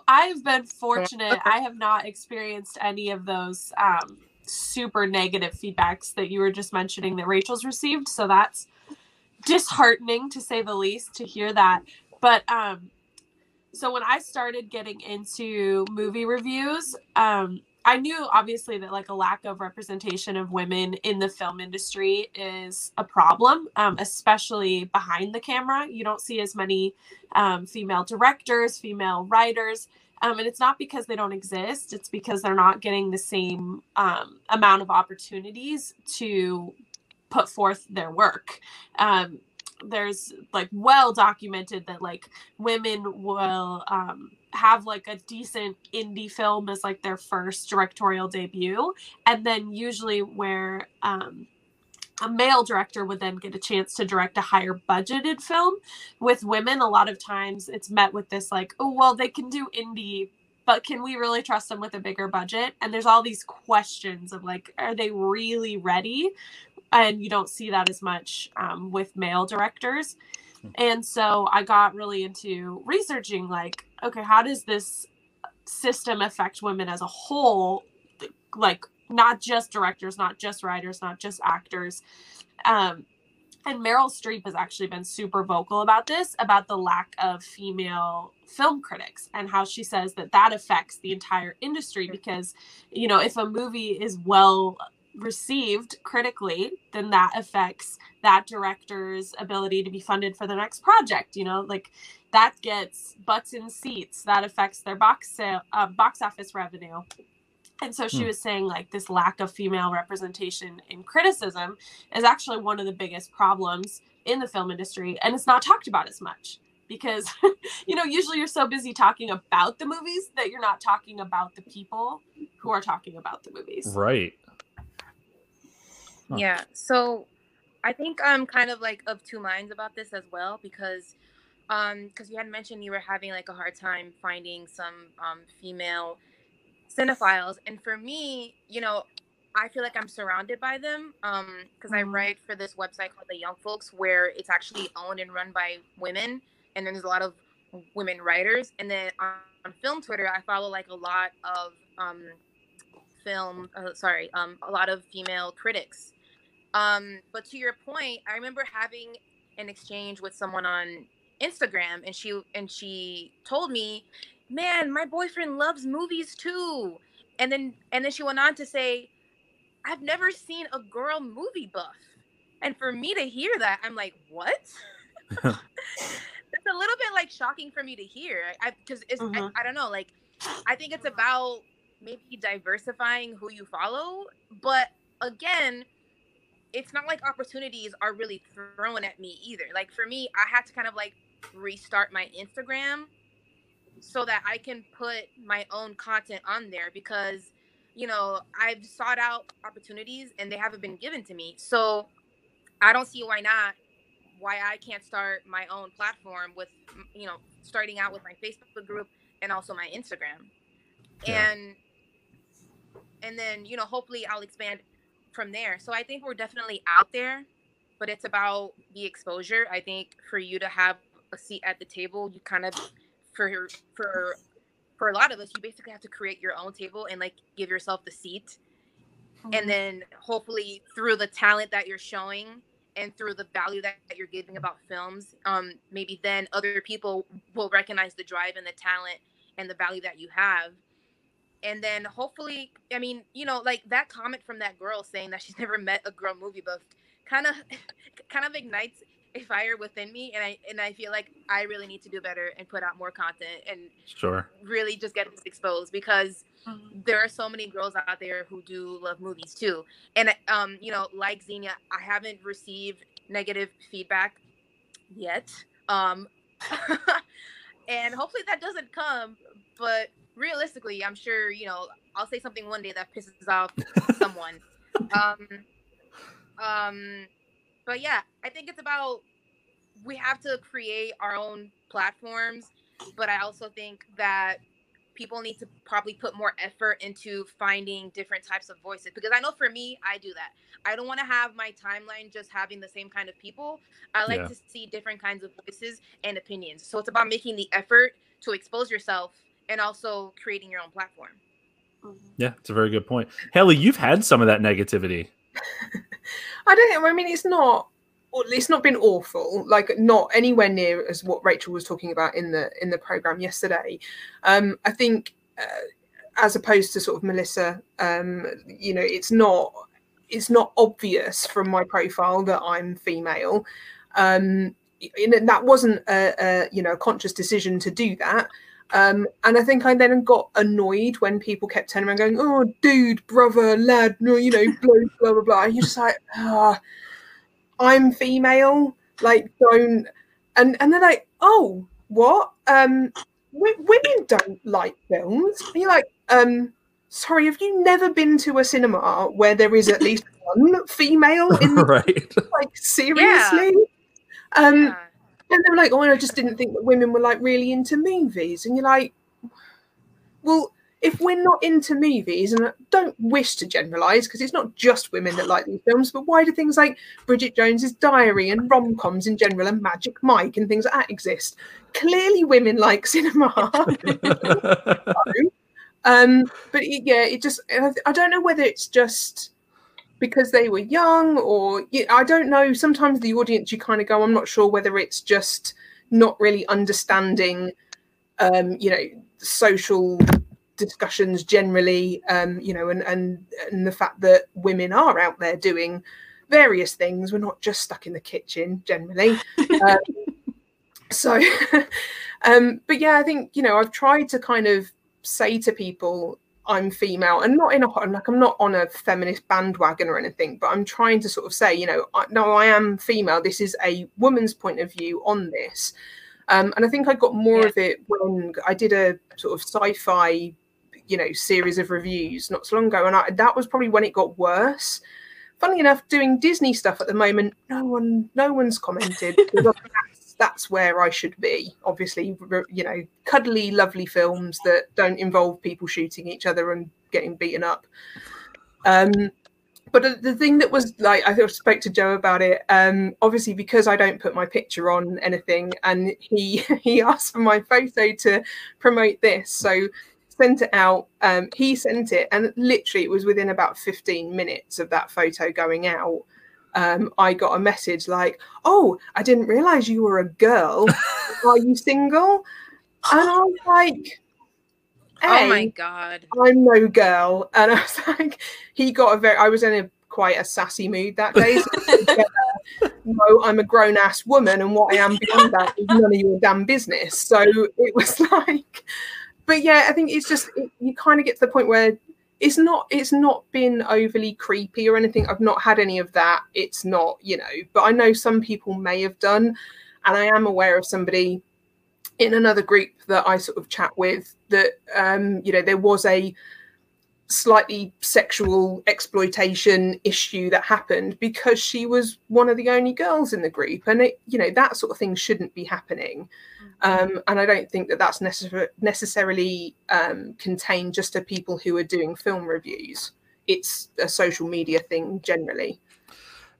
I've been fortunate. I have not experienced any of those um, super negative feedbacks that you were just mentioning that Rachel's received. So that's disheartening to say the least to hear that. But um, so when I started getting into movie reviews, um, I knew obviously that like a lack of representation of women in the film industry is a problem, um, especially behind the camera. You don't see as many um, female directors, female writers. Um, and it's not because they don't exist, it's because they're not getting the same um, amount of opportunities to put forth their work. Um, there's like well documented that like women will um, have like a decent indie film as like their first directorial debut and then usually where um, a male director would then get a chance to direct a higher budgeted film with women a lot of times it's met with this like oh well they can do indie but can we really trust them with a bigger budget? And there's all these questions of like are they really ready? And you don't see that as much um, with male directors. And so i got really into researching like okay how does this system affect women as a whole like not just directors not just writers not just actors um, and Meryl Streep has actually been super vocal about this, about the lack of female film critics, and how she says that that affects the entire industry because, you know, if a movie is well received critically, then that affects that director's ability to be funded for the next project. You know, like that gets butts in seats, that affects their box sale, uh, box office revenue. And so she Hmm. was saying like this lack of female representation in criticism is actually one of the biggest problems in the film industry and it's not talked about as much because you know usually you're so busy talking about the movies that you're not talking about the people who are talking about the movies. Right. Huh. Yeah. So I think I'm kind of like of two minds about this as well because um because you had mentioned you were having like a hard time finding some um female cinephiles and for me, you know, I feel like I'm surrounded by them um because I Mhm. write for this website called The Young Folks where it's actually owned and run by women and then there's a lot of women writers and then on, on film Twitter I follow like a lot of um film uh, sorry um a lot of female critics um, but to your point, I remember having an exchange with someone on Instagram, and she and she told me, "Man, my boyfriend loves movies too." And then and then she went on to say, "I've never seen a girl movie buff." And for me to hear that, I'm like, "What?" That's a little bit like shocking for me to hear. I because it's Mhm. I, I don't know, like I think it's about maybe diversifying who you follow, but again it's not like opportunities are really thrown at me either. Like for me, I had to kind of like restart my Instagram so that I can put my own content on there because you know, I've sought out opportunities and they haven't been given to me. So I don't see why not why I can't start my own platform with you know, starting out with my Facebook group and also my Instagram. Yeah. And and then, you know, hopefully I'll expand from there. So I think we're definitely out there, but it's about the exposure. I think for you to have a seat at the table, you kind of for for for a lot of us, you basically have to create your own table and like give yourself the seat. And then hopefully through the talent that you're showing and through the value that, that you're giving about films, um, maybe then other people will recognize the drive and the talent and the value that you have and then hopefully i mean you know like that comment from that girl saying that she's never met a girl movie buff kind of kind of ignites fire within me and i and i feel like i really need to do better and put out more content and Sure. really just get this exposed because Mhm. there are so many girls out there who do love movies too and um you know like xenia i haven't received negative feedback yet um and hopefully that doesn't come but realistically i'm sure you know i'll say something one day that pisses off someone um um but yeah i think it's about we have to create our own platforms but i also think that people need to probably put more effort into finding different types of voices because i know for me i do that i don't want to have my timeline just having the same kind of people i like Yeah. to see different kinds of voices and opinions so it's about making the effort to expose yourself and also creating your own platform Mhm. Yeah, it's a very good point. Haley, you've had some of that negativity. I don't know. I mean, it's not. It's not been awful. Like not anywhere near as what Rachel was talking about in the in the program yesterday. Um, I think, uh, as opposed to sort of Melissa, um, you know, it's not it's not obvious from my profile that I'm female. Um, and that wasn't a, a you know a conscious decision to do that. Um, and I think I then got annoyed when people kept turning around going, "Oh, dude, brother, lad, no, you know, blah blah blah blah." And you're just like, "Ah, I'm female. Like, don't." And and they're like, "Oh, what? Um, w- women don't like films." And you're like, "Um, sorry, have you never been to a cinema where there is at least one female in the right. like seriously?" Um, yeah. And they were like, "Oh, I just didn't think that women were like really into movies." And you're like, "Well, if we're not into movies, and I don't wish to generalize because it's not just women that like these films, but why do things like Bridget Jones's Diary and rom coms in general and Magic Mike and things like that exist? Clearly, women like cinema." um, but yeah, it just I don't know whether it's just because they were young or I don't know. Sometimes the audience, you kind of go, I'm not sure whether it's just not really understanding, um, you know, social discussions generally, um, you know, and and and the fact that women are out there doing various things. We're not just stuck in the kitchen generally. Um, so, um, but yeah, I think you know, I've tried to kind of say to people I'm female and not in a like I'm not on a feminist bandwagon or anything, but I'm trying to sort of say, you know, I, no, I am female. This is a woman's point of view on this. Um, and I think I got more yeah. of it when I did a sort of sci-fi, you know, series of reviews not so long ago, and I, that was probably when it got worse. Funny enough, doing Disney stuff at the moment, no one, no one's commented. that's, where I should be. Obviously, you know, cuddly, lovely films that don't involve people shooting each other and getting beaten up. Um, but the thing that was like I spoke to Joe about it. Um, obviously, because I don't put my picture on anything, and he he asked for my photo to promote this, so sent it out. Um, he sent it, and literally, it was within about fifteen minutes of that photo going out. Um, I got a message like, "Oh, I didn't realize you were a girl. Are you single?" And I was like, oh my god i'm no girl and i was like he got a very i was in a quite a sassy mood that day so, no i'm a grown-ass woman and what i am beyond that is none of your damn business so it was like but yeah i think it's just it, you kind of get to the point where it's not it's not been overly creepy or anything. I've not had any of that. It's not you know but i know some people may have done and i am aware of somebody in another group that I sort of chat with that um, you know there was a slightly sexual exploitation issue that happened because she was one of the only girls in the group. And it you know that sort of thing shouldn't be happening. Mm-hmm. um, and i don't think that that's necessar- necessarily um, contained just to people who are doing film reviews. It's a social media thing generally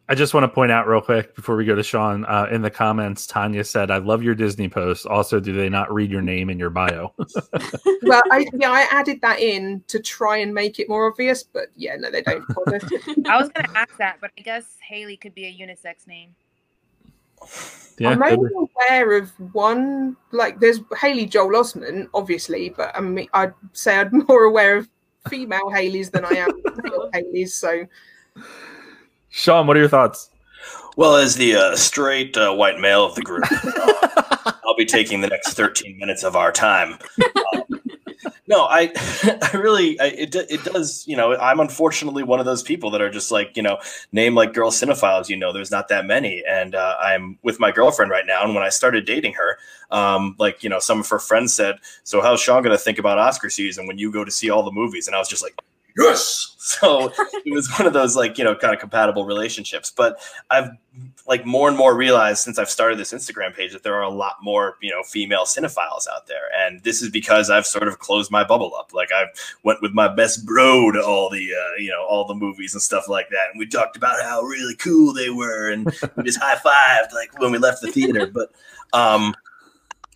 I just want to point out real quick before we go to Sean. Uh, in the comments, Tanya said, "I love your Disney posts. Also, do they not read your name in your bio?" well, I, yeah, I added that in to try and make it more obvious, but yeah, no, they don't. I was going to ask that, but I guess Haley could be a unisex name. Yeah, I'm only aware of one. Like, there's Haley Joel Osment, obviously, but I mean, I'd say I'm more aware of female Haleys than I am male Haleys. So. Sean, what are your thoughts? Well, as the uh, straight uh, white male of the group, uh, I'll be taking the next 13 minutes of our time. Um, no, I, I really, I, it, it does, you know, I'm unfortunately one of those people that are just like, you know, name like girl cinephiles, you know, there's not that many. And uh, I'm with my girlfriend right now. And when I started dating her, um, like, you know, some of her friends said, So how's Sean going to think about Oscar season when you go to see all the movies? And I was just like, yes. So it was one of those like, you know, kind of compatible relationships. But I've like more and more realized since I've started this Instagram page that there are a lot more, you know, female cinephiles out there. And this is because I've sort of closed my bubble up. Like I went with my best bro to all the, uh, you know, all the movies and stuff like that. And we talked about how really cool they were. And we just high fived like when we left the theater. But, um,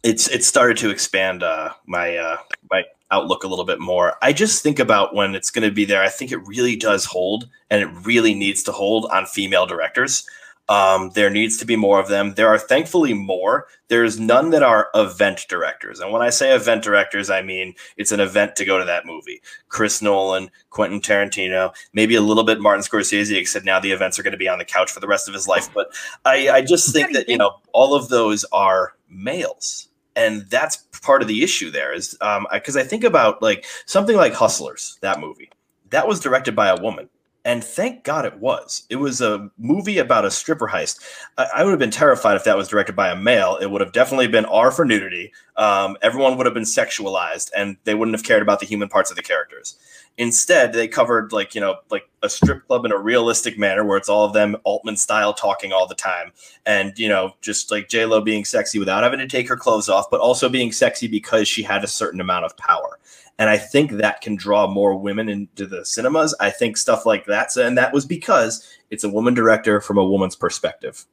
it's it started to expand uh, my uh, my outlook a little bit more. I just think about when it's going to be there. I think it really does hold, and it really needs to hold on female directors. Um, there needs to be more of them. There are thankfully more. There's none that are event directors. And when I say event directors, I mean it's an event to go to that movie. Chris Nolan, Quentin Tarantino, maybe a little bit Martin Scorsese, except now the events are going to be on the couch for the rest of his life. But I, I just think that, you know, all of those are males and that's part of the issue there is because um, I think about like something like Hustlers, that movie that was directed by a woman. And thank God it was. It was a movie about a stripper heist. I, I would have been terrified if that was directed by a male. It would have definitely been R for nudity. Um, everyone would have been sexualized, and they wouldn't have cared about the human parts of the characters. Instead, they covered like you know like a strip club in a realistic manner where it's all of them Altman style talking all the time, and you know just like J Lo being sexy without having to take her clothes off, but also being sexy because she had a certain amount of power. And I think that can draw more women into the cinemas. I think stuff like that, and that was because it's a woman director from a woman's perspective.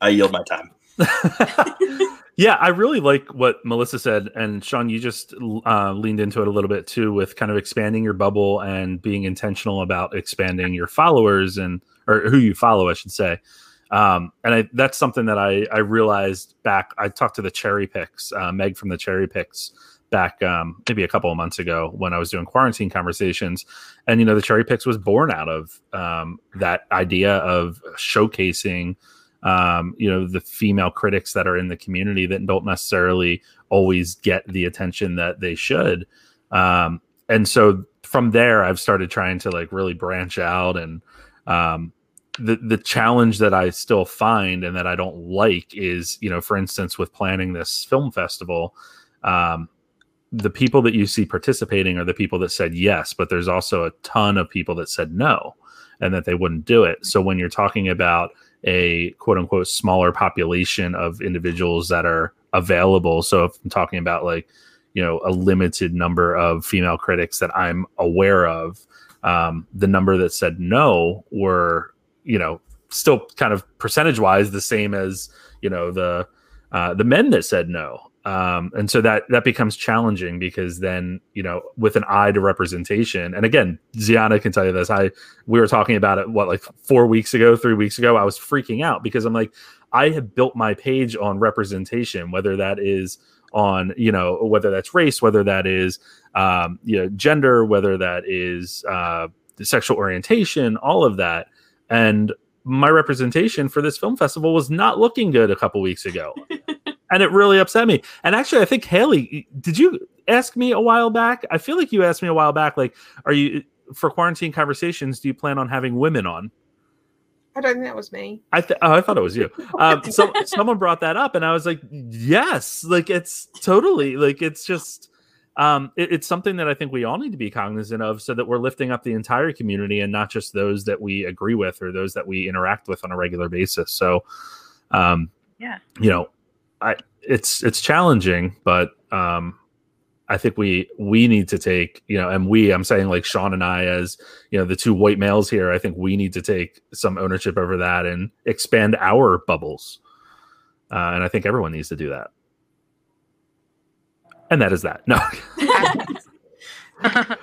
I yield my time. Yeah, I really like what Melissa said, and Sean, you just uh, leaned into it a little bit too, with kind of expanding your bubble and being intentional about expanding your followers and or who you follow, I should say. Um, and I, that's something that I, I realized back. I talked to the Cherry Picks, uh, Meg from the Cherry Picks, back um, maybe a couple of months ago when I was doing quarantine conversations, and you know the Cherry Picks was born out of um, that idea of showcasing um, you know the female critics that are in the community that don't necessarily always get the attention that they should um, and so from there I've started trying to like really branch out and um the the challenge that I still find and that I don't like is, you know, for instance, with planning this film festival, um, the people that you see participating are the people that said yes, but there's also a ton of people that said no and that they wouldn't do it. So when you're talking about a quote unquote smaller population of individuals that are available, so if I'm talking about like, you know, a limited number of female critics that I'm aware of, um, the number that said no were you know, still kind of percentage wise the same as you know the uh, the men that said no. Um, and so that that becomes challenging because then you know with an eye to representation and again ziana can tell you this i we were talking about it what like four weeks ago three weeks ago i was freaking out because i'm like i have built my page on representation whether that is on you know whether that's race whether that is um, you know gender whether that is uh, sexual orientation all of that and my representation for this film festival was not looking good a couple weeks ago. and it really upset me. And actually, I think Haley, did you ask me a while back? I feel like you asked me a while back, like, are you for quarantine conversations? Do you plan on having women on? I don't think that was me. I th- oh, I thought it was you. Um, so someone brought that up, and I was like, yes, like it's totally like it's just um, it, it's something that I think we all need to be cognizant of so that we're lifting up the entire community and not just those that we agree with or those that we interact with on a regular basis. So, um, yeah, you know, I it's it's challenging, but um, I think we we need to take you know, and we I'm saying like Sean and I as you know the two white males here. I think we need to take some ownership over that and expand our bubbles, uh, and I think everyone needs to do that. And that is that. No.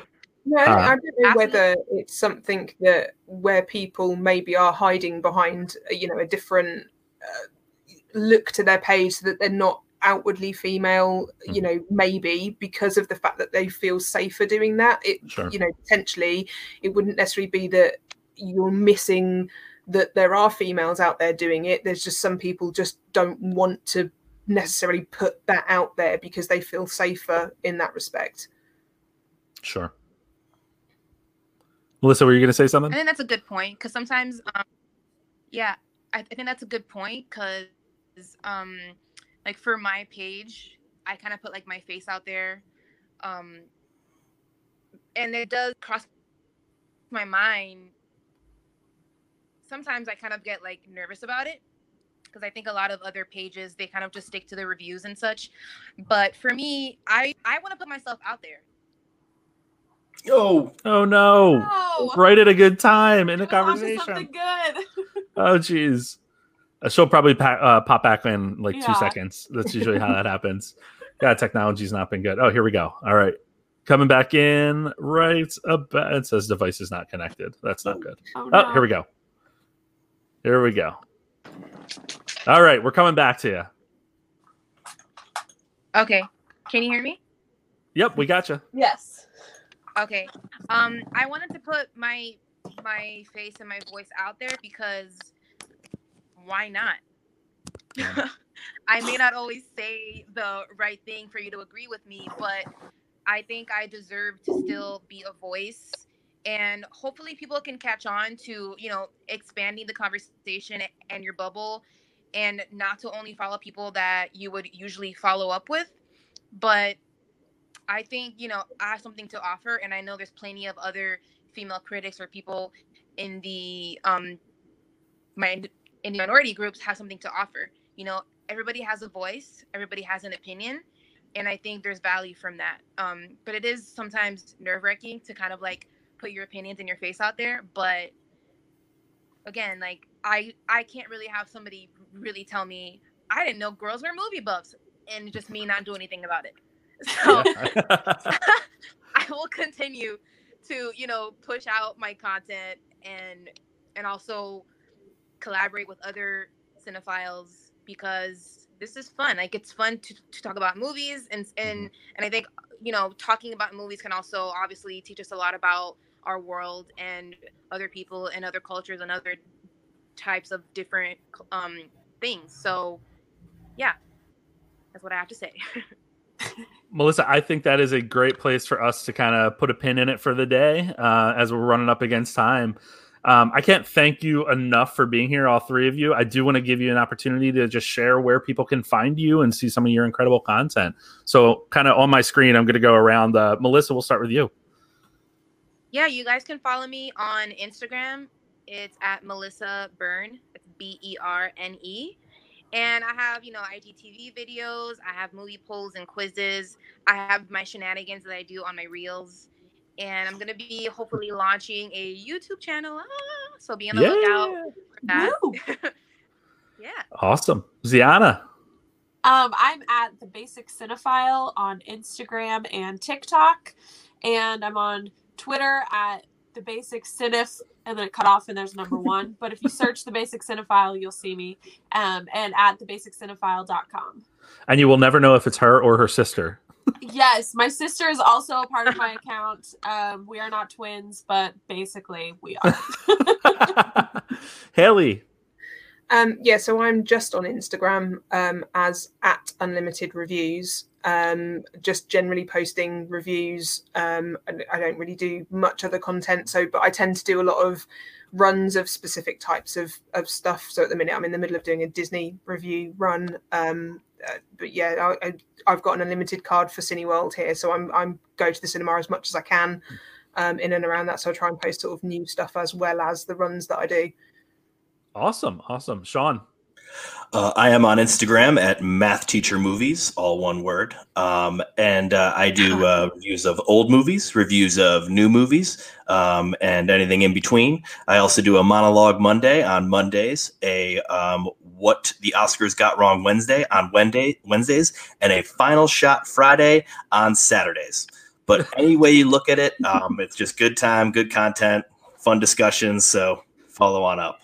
No, I, uh, I don't know whether it's something that where people maybe are hiding behind, you know, a different uh, look to their page so that they're not outwardly female. Mm. You know, maybe because of the fact that they feel safer doing that. It, sure. you know, potentially it wouldn't necessarily be that you're missing that there are females out there doing it. There's just some people just don't want to necessarily put that out there because they feel safer in that respect. Sure. Melissa, were you going to say something? I think that's a good point because sometimes, um, yeah, I, I, think that's a good point because, um, like for my page, I kind of put like my face out there, um, and it does cross my mind. Sometimes I kind of get like nervous about it because I think a lot of other pages they kind of just stick to the reviews and such. But for me, I I want to put myself out there. Oh, oh no! no. Right at a good time in a conversation. Good. oh jeez. Uh, she'll probably pa- uh, pop back in like yeah. two seconds. That's usually how that happens. Yeah, technology's not been good. Oh, here we go. All right. Coming back in right about it says device is not connected. That's not good. Oh, no. oh here we go. Here we go. All right, we're coming back to you. Okay. Can you hear me? Yep, we got you. Yes. Okay. Um, I wanted to put my my face and my voice out there because why not? I may not always say the right thing for you to agree with me, but I think I deserve to still be a voice. And hopefully people can catch on to you know expanding the conversation and your bubble and not to only follow people that you would usually follow up with. But i think you know i have something to offer and i know there's plenty of other female critics or people in the um my in minority groups have something to offer. You know everybody has a voice everybody has an opinion and i think there's value from that. Um but it is sometimes nerve-wracking to kind of like put your opinions and your face out there but again like i i can't really have somebody really tell me i didn't know girls were movie buffs and just me not do anything about it. So i will continue to you know push out my content and and also collaborate with other cinephiles because this is fun like it's fun to, to talk about movies and and mm-hmm. and i think you know talking about movies can also obviously teach us a lot about our world and other people and other cultures and other types of different um, things. So, yeah, that's what I have to say. Melissa, I think that is a great place for us to kind of put a pin in it for the day uh, as we're running up against time. Um, I can't thank you enough for being here, all three of you. I do want to give you an opportunity to just share where people can find you and see some of your incredible content. So, kind of on my screen, I'm going to go around. Uh, Melissa, we'll start with you. Yeah, you guys can follow me on Instagram. It's at Melissa Berne. It's B E R N E. And I have, you know, IGTV videos. I have movie polls and quizzes. I have my shenanigans that I do on my reels. And I'm gonna be hopefully launching a YouTube channel. Ah, so be on the Yeah. lookout for that. Woo. yeah. Awesome. Ziana. Um, I'm at the Basic Cinephile on Instagram and TikTok, and I'm on Twitter at the Basic Cineph, and then it cut off and there's number one. but if you search the Basic Cinephile, you'll see me. Um, and at thebasiccinephile.com. And you will never know if it's her or her sister. Yes, my sister is also a part of my account. Um, we are not twins, but basically we are. Haley. Um, yeah, so I'm just on Instagram um, as at unlimited reviews. Um, just generally posting reviews. Um, and I don't really do much other content, so but I tend to do a lot of runs of specific types of of stuff. So at the minute, I'm in the middle of doing a Disney review run. Um, uh, but yeah, I, I, I've got an unlimited card for Cineworld here, so I'm I'm go to the cinema as much as I can um, in and around that. So I try and post sort of new stuff as well as the runs that I do. Awesome. Awesome. Sean. Uh, I am on Instagram at Math Teacher Movies, all one word. Um, and uh, I do uh, reviews of old movies, reviews of new movies, um, and anything in between. I also do a monologue Monday on Mondays, a um, What the Oscars Got Wrong Wednesday on Wednesday, Wednesdays, and a Final Shot Friday on Saturdays. But any way you look at it, um, it's just good time, good content, fun discussions. So follow on up.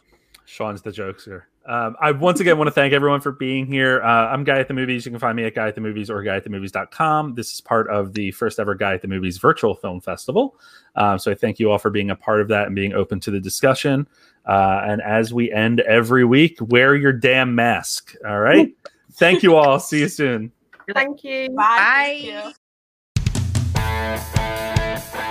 Sean's the jokester. Um, I once again want to thank everyone for being here. Uh, I'm Guy at the Movies. You can find me at Guy at the Movies or Guy at the Movies.com. This is part of the first ever Guy at the Movies virtual film festival. Um, so I thank you all for being a part of that and being open to the discussion. Uh, and as we end every week, wear your damn mask. All right. thank you all. See you soon. Thank you. Bye. Thank Bye. you.